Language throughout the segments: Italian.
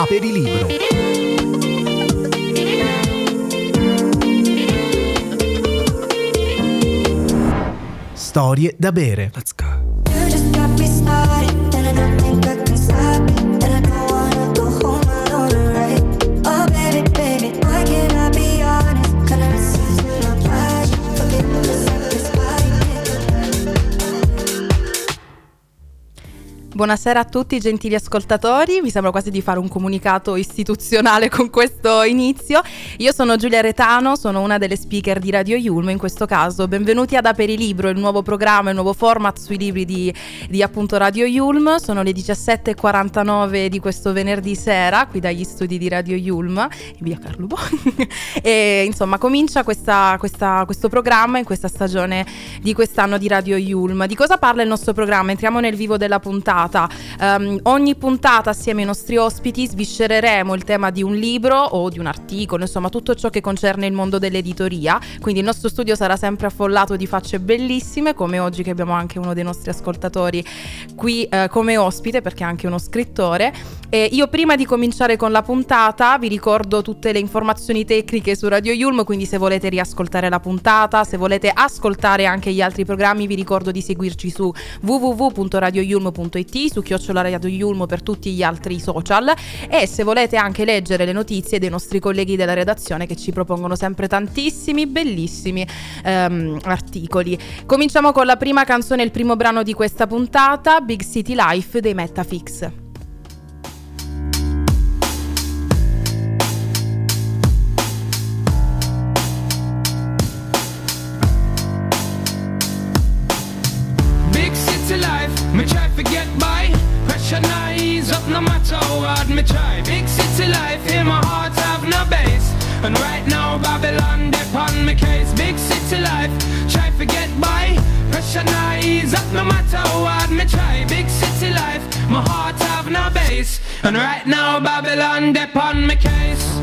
Aperilibro. Storie da bere. Let's go. Buonasera a tutti gentili ascoltatori, mi sembra quasi di fare un comunicato istituzionale con questo inizio. Io sono Giulia Retano, sono una delle speaker di Radio Yulm in questo caso. Benvenuti ad Aperilibro, il nuovo programma, il nuovo format sui libri di, di appunto Radio Yulm. Sono le 17.49 di questo venerdì sera qui dagli studi di Radio Yulm, in via Carlubo. e insomma comincia questa, questa, questo programma in questa stagione di quest'anno di Radio Yulm. Di cosa parla il nostro programma? Entriamo nel vivo della puntata. Um, ogni puntata assieme ai nostri ospiti sviscereremo il tema di un libro o di un articolo, insomma tutto ciò che concerne il mondo dell'editoria. Quindi il nostro studio sarà sempre affollato di facce bellissime, come oggi che abbiamo anche uno dei nostri ascoltatori qui eh, come ospite, perché è anche uno scrittore. E io prima di cominciare con la puntata vi ricordo tutte le informazioni tecniche su Radio Yulm, quindi se volete riascoltare la puntata, se volete ascoltare anche gli altri programmi, vi ricordo di seguirci su www.radioyulm.it su Chiocciola Radio Yulmo per tutti gli altri social e se volete anche leggere le notizie dei nostri colleghi della redazione che ci propongono sempre tantissimi bellissimi um, articoli. Cominciamo con la prima canzone, il primo brano di questa puntata, Big City Life dei Metafix. No matter hard me try. Big city life, my heart have no base. And right now Babylon on me case. Big city life, try to get by, pressure not ease up no matter hard me try. Big city life, my heart have no base. And right now Babylon on me case.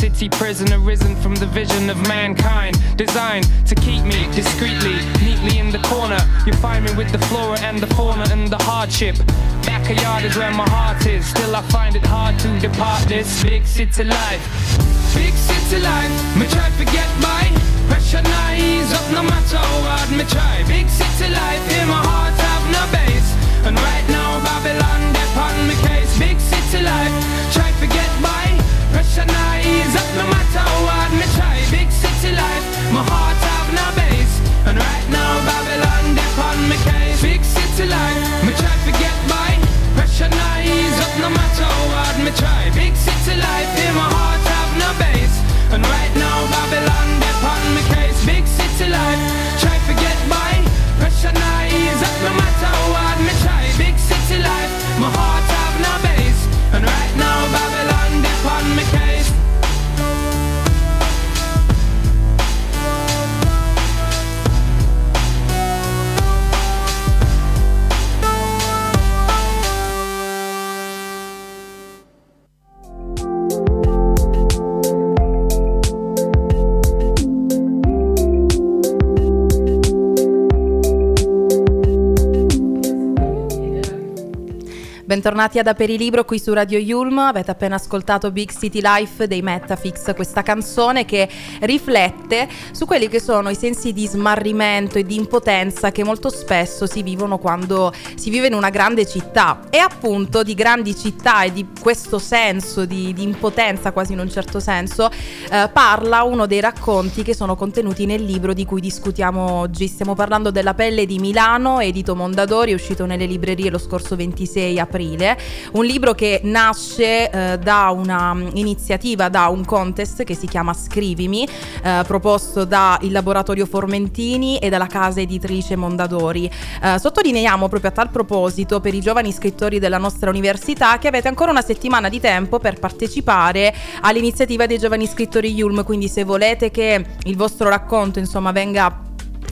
City prison, arisen from the vision of mankind, designed to keep me discreetly, neatly in the corner. You find me with the flora and the fauna and the hardship. Backyard is where my heart is. Still, I find it hard to depart this big city life. Big city life, me try to get by. Pressure ease up no matter how hard me try. Big city life, in my heart have no base. And right now Babylon, they on me case Big city life, try to get by Shania is up no matter what Me try big city life. My heart have no base And right now Babylon dip on me case. Big city life. Bentornati ad Aperilibro qui su Radio Yulm, avete appena ascoltato Big City Life dei Metafix, questa canzone che riflette su quelli che sono i sensi di smarrimento e di impotenza che molto spesso si vivono quando si vive in una grande città e appunto di grandi città e di questo senso di, di impotenza quasi in un certo senso eh, parla uno dei racconti che sono contenuti nel libro di cui discutiamo oggi. Stiamo parlando della pelle di Milano, edito Mondadori, uscito nelle librerie lo scorso 26 aprile aprile, un libro che nasce eh, da una mm, da un contest che si chiama Scrivimi, eh, proposto dal Laboratorio Formentini e dalla casa editrice Mondadori. Eh, sottolineiamo proprio a tal proposito per i giovani scrittori della nostra università che avete ancora una settimana di tempo per partecipare all'iniziativa dei giovani scrittori Yulm, quindi se volete che il vostro racconto insomma venga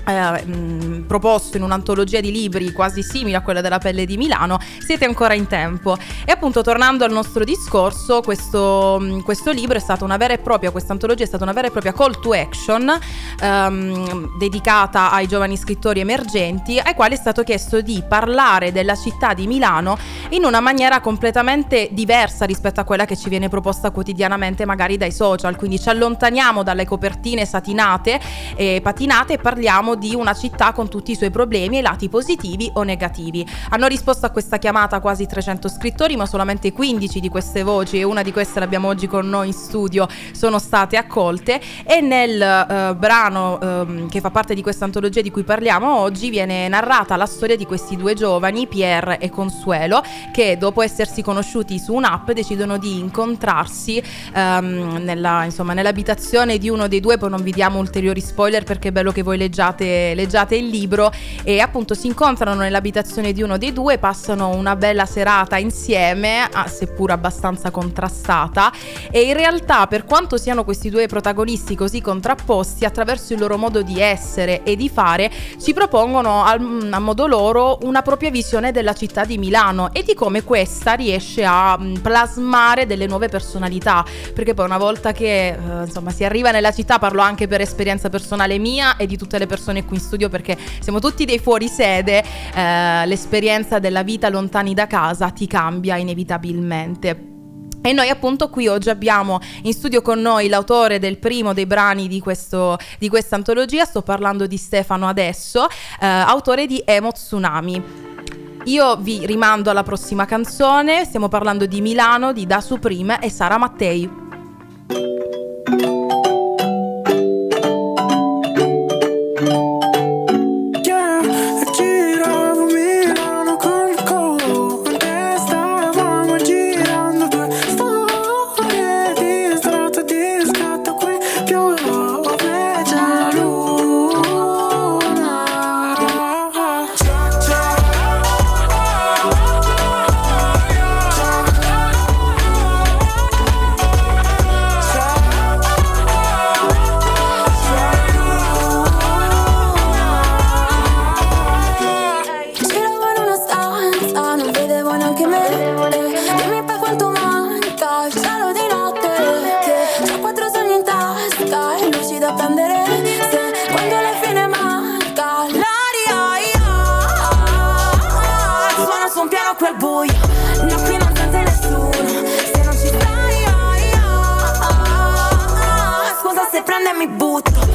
eh, mh, proposto in un'antologia di libri quasi simile a quella della pelle di Milano, siete ancora in tempo. E appunto tornando al nostro discorso, questo, mh, questo libro è stata una vera e propria, questa antologia è stata una vera e propria call to action ehm, dedicata ai giovani scrittori emergenti, ai quali è stato chiesto di parlare della città di Milano in una maniera completamente diversa rispetto a quella che ci viene proposta quotidianamente magari dai social, quindi ci allontaniamo dalle copertine satinate e patinate e parliamo di una città con tutti i suoi problemi e lati positivi o negativi. Hanno risposto a questa chiamata quasi 300 scrittori, ma solamente 15 di queste voci, e una di queste l'abbiamo oggi con noi in studio, sono state accolte e nel eh, brano eh, che fa parte di questa antologia di cui parliamo oggi viene narrata la storia di questi due giovani, Pierre e Consuelo, che dopo essersi conosciuti su un'app decidono di incontrarsi ehm, nella, insomma, nell'abitazione di uno dei due, poi non vi diamo ulteriori spoiler perché è bello che voi leggiate leggiate, il libro e appunto si incontrano nell'abitazione di uno dei due, passano una bella serata insieme, ah, seppur abbastanza contrastata e in realtà per quanto siano questi due protagonisti così contrapposti, attraverso il loro modo di essere e di fare, ci propongono al, a modo loro una propria visione della città di Milano e di come questa riesce a mm, plasmare delle nuove personalità, perché poi una volta che eh, insomma si arriva nella città, parlo anche per esperienza personale mia e di tutte le persone persone qui in studio perché siamo tutti dei fuorisede, eh, l'esperienza della vita lontani da casa ti cambia inevitabilmente. E noi appunto qui oggi abbiamo in studio con noi l'autore del primo dei brani di, questo, di questa antologia, sto parlando di Stefano adesso, eh, autore di Emo Tsunami. Io vi rimando alla prossima canzone, stiamo parlando di Milano, di Da Supreme e Sara Mattei. Thank you. quel al buio, no qui non sente nessuno. Se non ci stai, oh, oh, oh, scusa se prendo e mi butto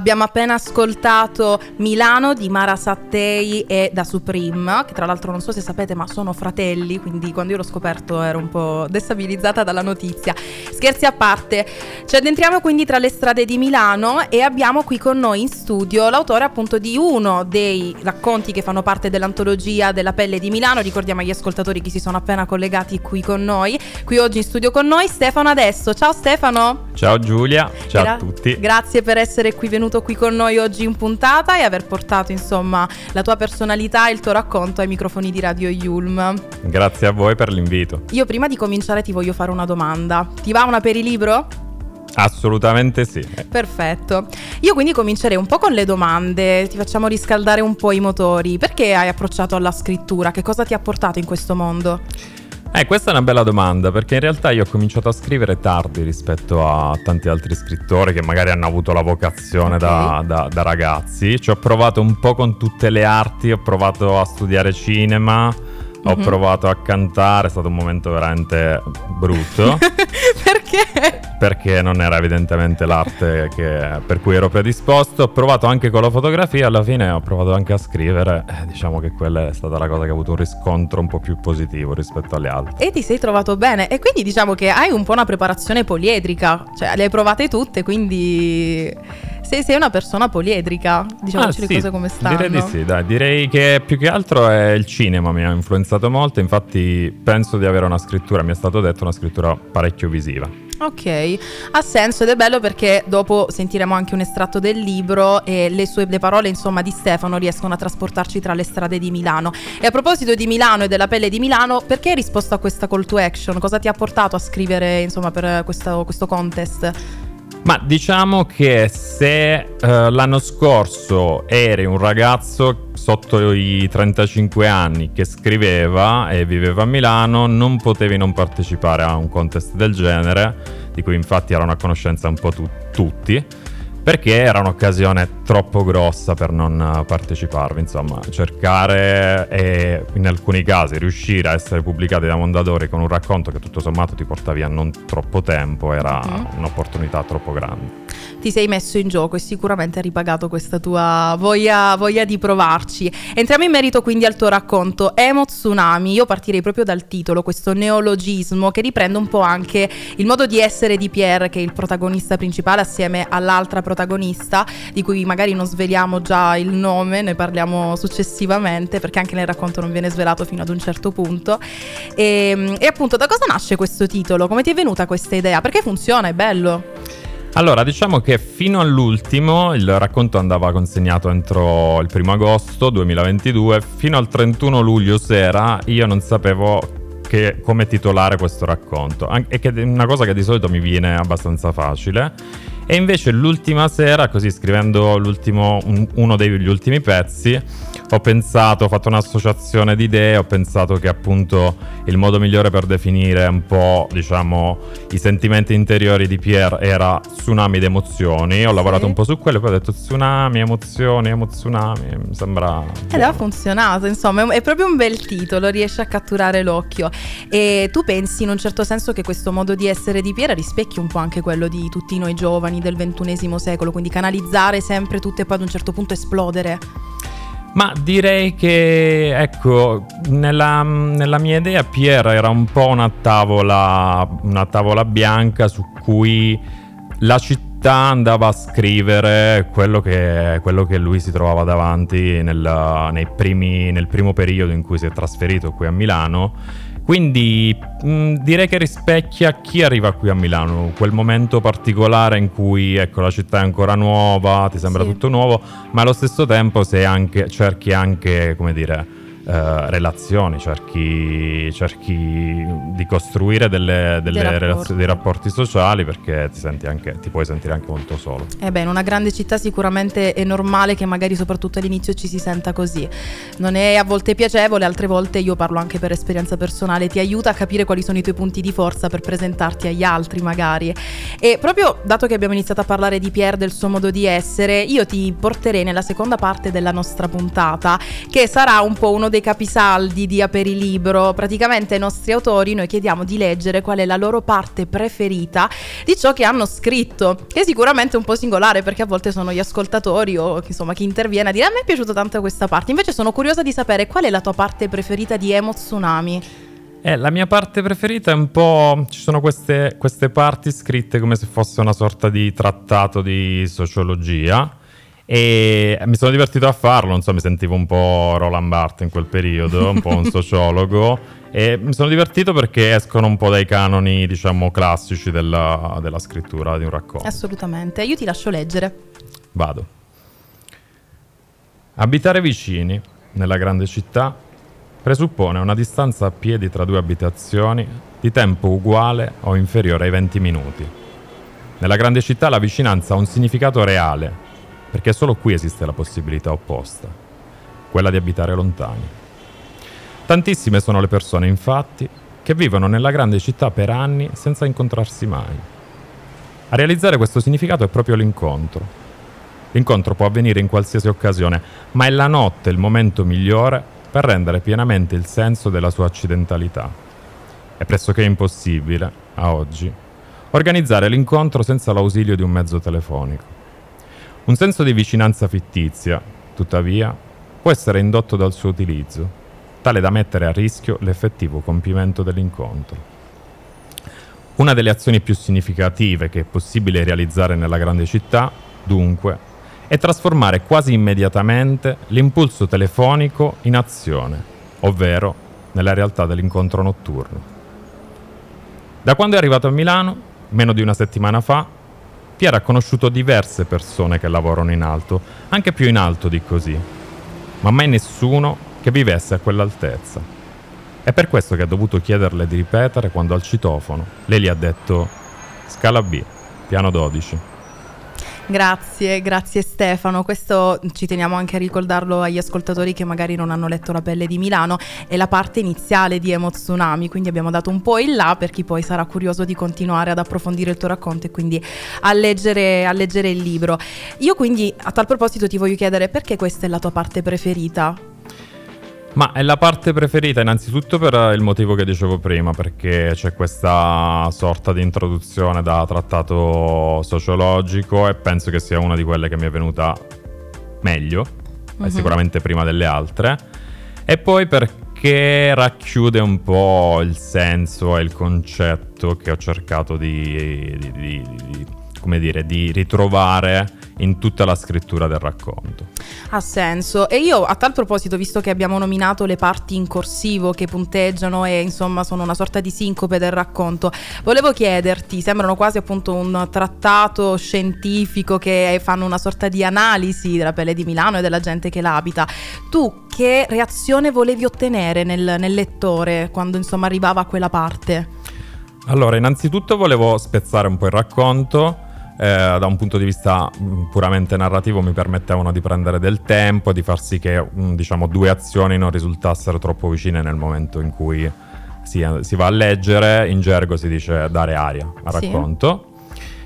Abbiamo appena ascoltato Milano di Mara Sattei e da Supreme, che tra l'altro non so se sapete ma sono fratelli, quindi quando io l'ho scoperto ero un po' destabilizzata dalla notizia. Scherzi a parte, ci addentriamo quindi tra le strade di Milano e abbiamo qui con noi in studio l'autore appunto di uno dei racconti che fanno parte dell'antologia della pelle di Milano. Ricordiamo agli ascoltatori che si sono appena collegati qui con noi, qui oggi in studio con noi Stefano Adesso. Ciao Stefano! Ciao Giulia, ciao Gra- a tutti. Grazie per essere qui venuto qui con noi oggi in puntata e aver portato insomma la tua personalità e il tuo racconto ai microfoni di Radio Yulm. Grazie a voi per l'invito. Io prima di cominciare ti voglio fare una domanda. Ti va una per il libro? Assolutamente sì. Perfetto. Io quindi comincerei un po' con le domande, ti facciamo riscaldare un po' i motori. Perché hai approcciato alla scrittura? Che cosa ti ha portato in questo mondo? Eh, questa è una bella domanda perché in realtà io ho cominciato a scrivere tardi rispetto a tanti altri scrittori che magari hanno avuto la vocazione okay. da, da, da ragazzi. Ci ho provato un po' con tutte le arti, ho provato a studiare cinema, ho mm-hmm. provato a cantare, è stato un momento veramente brutto. Perché? Perché non era evidentemente l'arte che, per cui ero predisposto. Ho provato anche con la fotografia, alla fine ho provato anche a scrivere. Eh, diciamo che quella è stata la cosa che ha avuto un riscontro un po' più positivo rispetto alle altre. E ti sei trovato bene. E quindi diciamo che hai un po' una preparazione poliedrica, cioè le hai provate tutte, quindi sei, sei una persona poliedrica, diciamo ah, sì, le cose come stanno. Direi di sì, dai. direi che più che altro è il cinema mi ha influenzato molto, infatti penso di avere una scrittura, mi è stato detto, una scrittura parecchio visiva. Ok, ha senso ed è bello perché dopo sentiremo anche un estratto del libro e le sue le parole insomma di Stefano riescono a trasportarci tra le strade di Milano. E a proposito di Milano e della pelle di Milano, perché hai risposto a questa call to action? Cosa ti ha portato a scrivere insomma per questo, questo contest? Ma diciamo che se uh, l'anno scorso eri un ragazzo sotto i 35 anni che scriveva e viveva a Milano, non potevi non partecipare a un contest del genere, di cui infatti erano a conoscenza un po' tu- tutti perché era un'occasione troppo grossa per non parteciparvi. Insomma, cercare e in alcuni casi riuscire a essere pubblicati da Mondadori con un racconto che tutto sommato ti porta via non troppo tempo era mm-hmm. un'opportunità troppo grande ti sei messo in gioco e sicuramente hai ripagato questa tua voglia, voglia, di provarci. Entriamo in merito quindi al tuo racconto Emo Tsunami. Io partirei proprio dal titolo, questo neologismo che riprende un po' anche il modo di essere di Pierre, che è il protagonista principale, assieme all'altra protagonista, di cui magari non sveliamo già il nome, ne parliamo successivamente, perché anche nel racconto non viene svelato fino ad un certo punto. E, ehm, e appunto, da cosa nasce questo titolo? Come ti è venuta questa idea? Perché funziona, è bello. Allora, diciamo che fino all'ultimo il racconto andava consegnato entro il primo agosto 2022, fino al 31 luglio sera io non sapevo che, come titolare questo racconto, e che è una cosa che di solito mi viene abbastanza facile. E invece l'ultima sera, così scrivendo un, uno degli ultimi pezzi, ho pensato, ho fatto un'associazione di idee, ho pensato che appunto il modo migliore per definire un po', diciamo, i sentimenti interiori di Pierre era tsunami di emozioni. Ho sì. lavorato un po' su quello poi ho detto tsunami, emozioni, emozionami, mi sembra... Ed ha funzionato, insomma, è proprio un bel titolo, riesce a catturare l'occhio. E tu pensi in un certo senso che questo modo di essere di Pierre rispecchi un po' anche quello di tutti noi giovani del ventunesimo secolo, quindi canalizzare sempre tutto e poi ad un certo punto esplodere? Ma direi che, ecco, nella, nella, mia idea Pierre era un po' una tavola, una tavola bianca su cui la città andava a scrivere quello che, quello che lui si trovava davanti nel, primi, nel primo periodo in cui si è trasferito qui a Milano quindi mh, mm, direi che rispecchia chi arriva qui a Milano, quel momento particolare in cui ecco, la città è ancora nuova, ti sembra sì. tutto nuovo, ma allo stesso tempo anche, cerchi anche, come dire, eh, relazioni, cerchi, cerchi, di costruire delle, delle dei, rapporti. dei, rapporti. sociali perché ti, anche, ti, puoi sentire anche molto solo. Eh beh, in una grande città sicuramente è normale che magari soprattutto all'inizio ci si senta così. Non è a volte piacevole, altre volte io parlo anche per esperienza personale, ti aiuta a capire quali sono i tuoi punti di forza per presentarti agli altri magari. E proprio dato che abbiamo iniziato a parlare di Pierre, del suo modo di essere, io ti porterei nella seconda parte della nostra puntata che sarà un po' uno dei dei capisaldi di Aperilibro. Praticamente ai nostri autori noi chiediamo di leggere qual è la loro parte preferita di ciò che hanno scritto, che è sicuramente un po' singolare perché a volte sono gli ascoltatori o insomma chi interviene a dire a me è piaciuta tanto questa parte. Invece sono curiosa di sapere qual è la tua parte preferita di Emo Tsunami. Eh, la mia parte preferita è un po'. Ci sono queste, queste parti scritte come se fosse una sorta di trattato di sociologia. E mi sono divertito a farlo, non so, mi sentivo un po' Roland Barthes in quel periodo, un po' un sociologo. E mi sono divertito perché escono un po' dai canoni, diciamo, classici della, della scrittura di un racconto. Assolutamente. Io ti lascio leggere. Vado. Abitare vicini, nella grande città, presuppone una distanza a piedi tra due abitazioni di tempo uguale o inferiore ai 20 minuti. Nella grande città la vicinanza ha un significato reale, perché solo qui esiste la possibilità opposta, quella di abitare lontani. Tantissime sono le persone, infatti, che vivono nella grande città per anni senza incontrarsi mai. A realizzare questo significato è proprio l'incontro. L'incontro può avvenire in qualsiasi occasione, ma è la notte il momento migliore per rendere pienamente il senso della sua accidentalità. È pressoché impossibile, a oggi, organizzare l'incontro senza l'ausilio di un mezzo telefonico. Un senso di vicinanza fittizia, tuttavia, può essere indotto dal suo utilizzo, tale da mettere a rischio l'effettivo compimento dell'incontro. Una delle azioni più significative che è possibile realizzare nella grande città, dunque, e trasformare quasi immediatamente l'impulso telefonico in azione, ovvero nella realtà dell'incontro notturno. Da quando è arrivato a Milano, meno di una settimana fa, Pier ha conosciuto diverse persone che lavorano in alto, anche più in alto di così, ma mai nessuno che vivesse a quell'altezza. È per questo che ha dovuto chiederle di ripetere quando al citofono lei gli ha detto scala B, piano 12. Grazie, grazie Stefano. Questo ci teniamo anche a ricordarlo agli ascoltatori che magari non hanno letto La pelle di Milano, è la parte iniziale di Emo Tsunami, quindi abbiamo dato un po' il là per chi poi sarà curioso di continuare ad approfondire il tuo racconto e quindi a leggere, a leggere il libro. Io quindi a tal proposito ti voglio chiedere perché questa è la tua parte preferita? Ma è la parte preferita innanzitutto per il motivo che dicevo prima, perché c'è questa sorta di introduzione da trattato sociologico e penso che sia una di quelle che mi è venuta meglio, uh-huh. sicuramente prima delle altre. E poi perché racchiude un po' il senso e il concetto che ho cercato di, di, di, di come dire, di ritrovare in tutta la scrittura del racconto. Ha senso. E io a tal proposito, visto che abbiamo nominato le parti in corsivo che punteggiano e insomma sono una sorta di sincope del racconto, volevo chiederti, sembrano quasi appunto un trattato scientifico che fanno una sorta di analisi della pelle di Milano e della gente che la abita. Tu che reazione volevi ottenere nel, nel lettore quando insomma arrivava a quella parte? Allora, innanzitutto volevo spezzare un po' il racconto eh, da un punto di vista mm, puramente narrativo mi permettevano di prendere del tempo, di far sì che mm, diciamo, due azioni non risultassero troppo vicine nel momento in cui si, si va a leggere, in gergo si dice dare aria al sì. racconto.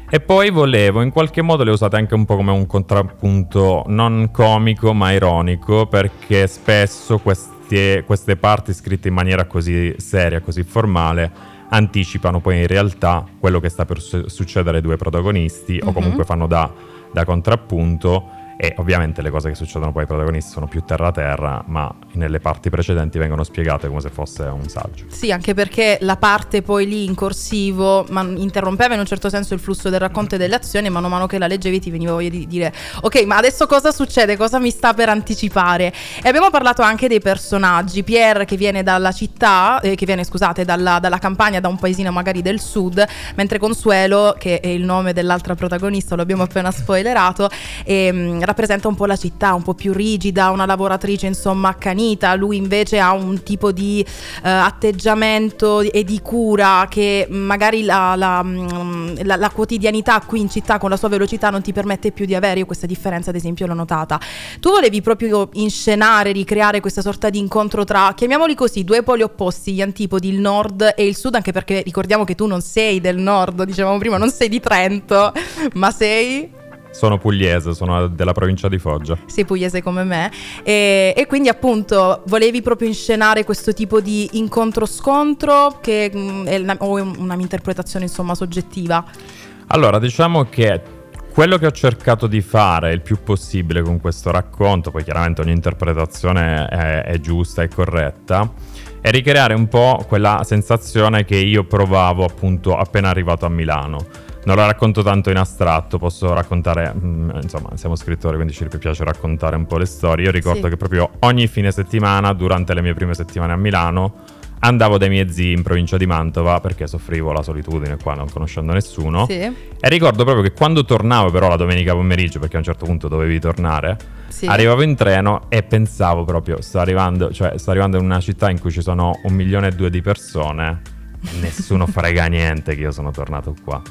E poi volevo, in qualche modo le usate anche un po' come un contrappunto non comico ma ironico, perché spesso queste, queste parti scritte in maniera così seria, così formale, anticipano poi in realtà quello che sta per su- succedere ai due protagonisti uh-huh. o comunque fanno da, da contrappunto e ovviamente le cose che succedono poi ai protagonisti sono più terra-terra, ma nelle parti precedenti vengono spiegate come se fosse un saggio. Sì, anche perché la parte poi lì in corsivo ma interrompeva in un certo senso il flusso del racconto e delle azioni, mano a mano che la leggevi ti veniva voglia di dire ok, ma adesso cosa succede? Cosa mi sta per anticipare? E abbiamo parlato anche dei personaggi. Pierre che viene dalla città, eh, che viene scusate, dalla, dalla campagna, da un paesino magari del sud, mentre Consuelo, che è il nome dell'altra protagonista, lo abbiamo appena spoilerato, ehm, rappresenta un po' la città, un po' più rigida, una lavoratrice insomma accanita, lui invece ha un tipo di uh, atteggiamento e di cura che magari la, la, mm, la, la, quotidianità qui in città con la sua velocità non ti permette più di avere, io questa differenza ad esempio l'ho notata. Tu volevi proprio inscenare, ricreare questa sorta di incontro tra, chiamiamoli così, due poli opposti, gli antipodi, il nord e il sud, anche perché ricordiamo che tu non sei del nord, dicevamo prima, non sei di Trento, ma sei... sono pugliese, sono della provincia di Foggia. Sei pugliese come me. E, e quindi appunto volevi proprio inscenare questo tipo di incontro-scontro che mm, è una, o una mia interpretazione insomma soggettiva? Allora, diciamo che quello che ho cercato di fare il più possibile con questo racconto, poi chiaramente ogni interpretazione è, è giusta e corretta, è ricreare un po' quella sensazione che io provavo appunto appena arrivato a Milano non la racconto tanto in astratto, posso raccontare, mh, mm, insomma, siamo scrittori, quindi ci piace raccontare un po' le storie. Io ricordo sì. che proprio ogni fine settimana, durante le mie prime settimane a Milano, andavo dai miei zii in provincia di Mantova perché soffrivo la solitudine qua, non conoscendo nessuno. Sì. E ricordo proprio che quando tornavo però la domenica pomeriggio, perché a un certo punto dovevi tornare, sì. arrivavo in treno e pensavo proprio, sto arrivando, cioè, sto arrivando in una città in cui ci sono un milione e due di persone, nessuno frega niente che io sono tornato qua.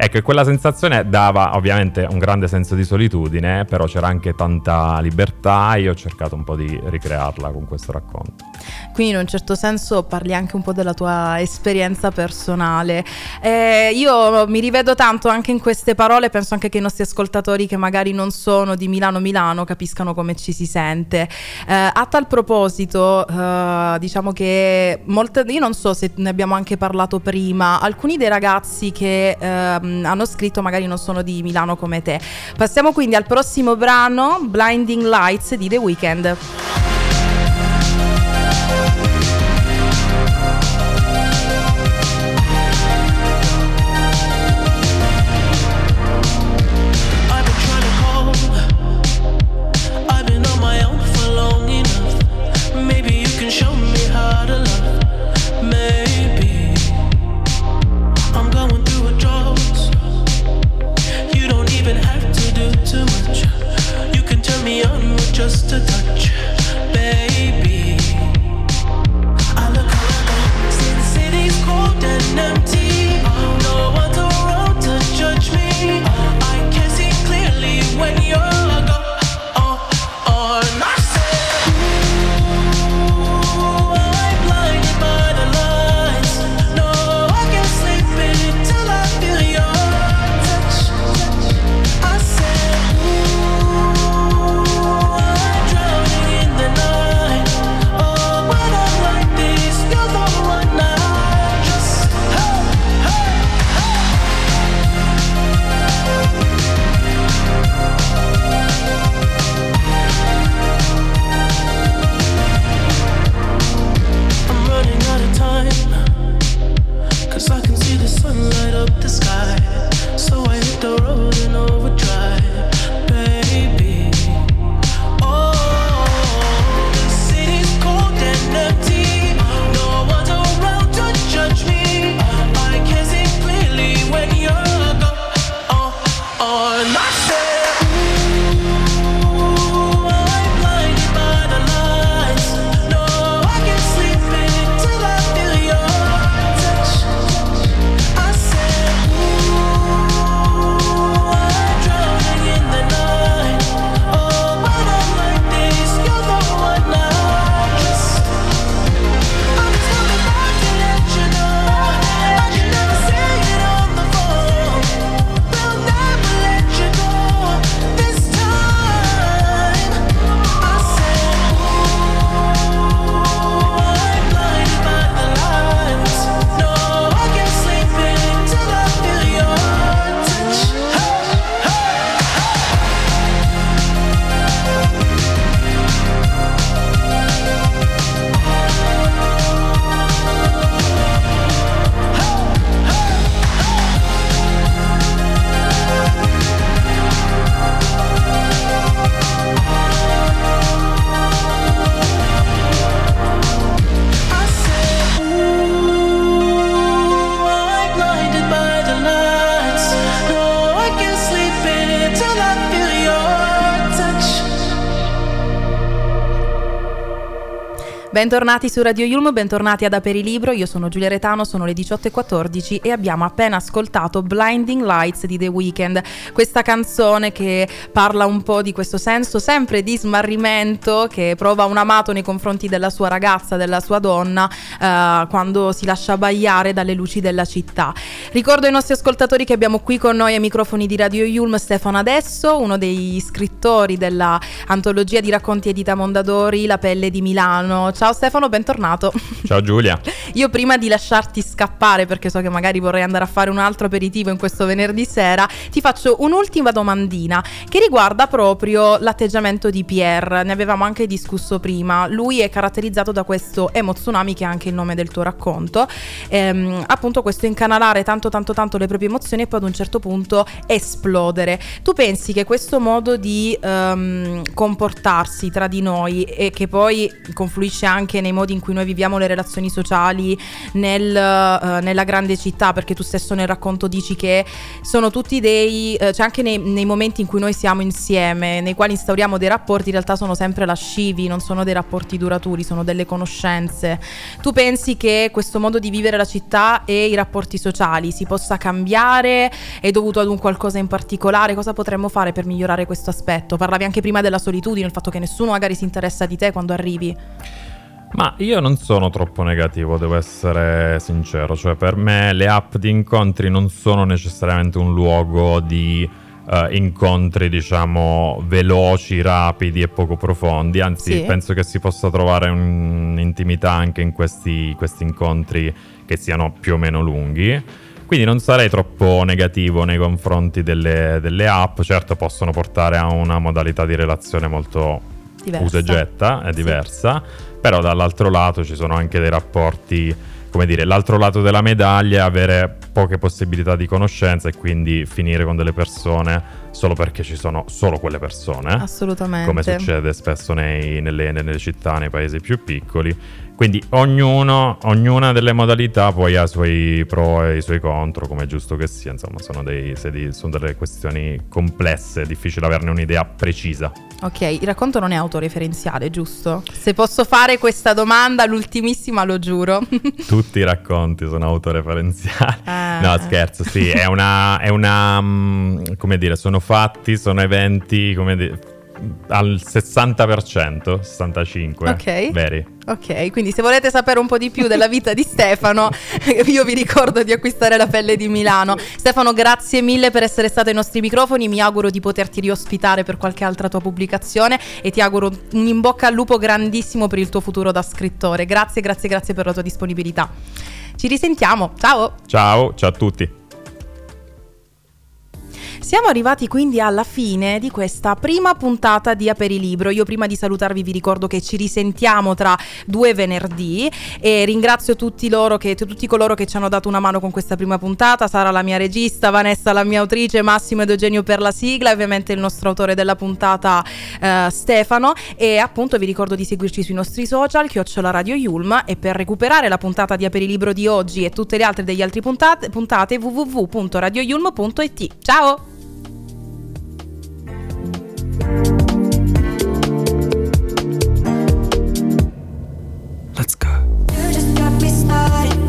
Ecco, e quella sensazione dava ovviamente un grande senso di solitudine, però c'era anche tanta libertà e io ho cercato un po' di ricrearla con questo racconto. Quindi in un certo senso parli anche un po' della tua esperienza personale. Eh, io mi rivedo tanto anche in queste parole, penso anche che i nostri ascoltatori che magari non sono di Milano Milano capiscano come ci si sente. Eh, a tal proposito, eh, diciamo che molte, io non so se ne abbiamo anche parlato prima, alcuni dei ragazzi che ehm, hanno scritto magari non sono di Milano come te. Passiamo quindi al prossimo brano, Blinding Lights di The Weeknd. Just a touch Bentornati su Radio Yulm, bentornati ad Aperilibro, io sono Giulia Retano, sono le 18.14 e abbiamo appena ascoltato Blinding Lights di The Weeknd, questa canzone che parla un po' di questo senso sempre di smarrimento che prova un amato nei confronti della sua ragazza, della sua donna, eh, quando si lascia abbagliare dalle luci della città. Ricordo ai nostri ascoltatori che abbiamo qui con noi ai microfoni di Radio Yulm Stefano Adesso, uno dei scrittori della antologia di racconti Edita Mondadori, La pelle di Milano. Ciao Stefano, bentornato. Ciao Giulia. Io prima di lasciarti scappare, perché so che magari vorrei andare a fare un altro aperitivo in questo venerdì sera, ti faccio un'ultima domandina che riguarda proprio l'atteggiamento di Pierre. Ne avevamo anche discusso prima. Lui è caratterizzato da questo emo tsunami, che è anche il nome del tuo racconto. Ehm, appunto, questo incanalare tanto, tanto, tanto le proprie emozioni e poi ad un certo punto esplodere. Tu pensi che questo modo di um, comportarsi tra di noi e che poi confluisce anche nei modi in cui noi viviamo le relazioni sociali nel, uh, nella grande città, perché tu stesso nel racconto dici che sono tutti dei, uh, cioè anche nei, nei, momenti in cui noi siamo insieme, nei quali instauriamo dei rapporti, in realtà sono sempre lascivi, non sono dei rapporti duraturi, sono delle conoscenze. Tu pensi che questo modo di vivere la città e i rapporti sociali si possa cambiare? È dovuto ad un qualcosa in particolare? Cosa potremmo fare per migliorare questo aspetto? Parlavi anche prima della solitudine, il fatto che nessuno magari si interessa di te quando arrivi. Ma io non sono troppo negativo, devo essere sincero, cioè per me le app di incontri non sono necessariamente un luogo di uh, incontri, diciamo, veloci, rapidi e poco profondi, anzi sì. penso che si possa trovare un'intimità anche in questi, questi incontri che siano più o meno lunghi. Quindi non sarei troppo negativo nei confronti delle, delle app, certo possono portare a una modalità di relazione molto diversa. usa e getta, è diversa, però dall'altro lato ci sono anche dei rapporti, come dire, l'altro lato della medaglia è avere poche possibilità di conoscenza e quindi finire con delle persone solo perché ci sono solo quelle persone. Assolutamente. Come succede spesso nei, nelle, nelle città, nei paesi più piccoli quindi ognuno, ognuna delle modalità poi ha i suoi pro e i suoi contro, come è giusto che sia, insomma sono, dei, sono delle questioni complesse, è difficile averne un'idea precisa. Ok, il racconto non è autoreferenziale, giusto? Se posso fare questa domanda, l'ultimissima lo giuro. Tutti i racconti sono autoreferenziali. Ah. No, scherzo, sì, è una, è una, mm, come dire, sono fatti, sono eventi, come dire al 60%, 65%. Ok. Veri. Ok, quindi se volete sapere un po' di più della vita di Stefano, io vi ricordo di acquistare la pelle di Milano. Stefano, grazie mille per essere stato ai nostri microfoni. Mi auguro di poterti riospitare per qualche altra tua pubblicazione e ti auguro un in bocca al lupo grandissimo per il tuo futuro da scrittore. Grazie, grazie, grazie per la tua disponibilità. Ci risentiamo. Ciao. Ciao, ciao a tutti. Siamo arrivati quindi alla fine di questa prima puntata di Aperilibro. Io prima di salutarvi vi ricordo che ci risentiamo tra due venerdì e ringrazio tutti, che, tutti coloro che ci hanno dato una mano con questa prima puntata. Sara la mia regista, Vanessa la mia autrice, Massimo ed Eugenio per la sigla e ovviamente il nostro autore della puntata eh, Stefano. E appunto vi ricordo di seguirci sui nostri social, chiocciola Radio Yulm e per recuperare la puntata di Aperilibro di oggi e tutte le altre degli altri puntate, puntate www.radioyulm.it. Ciao! body.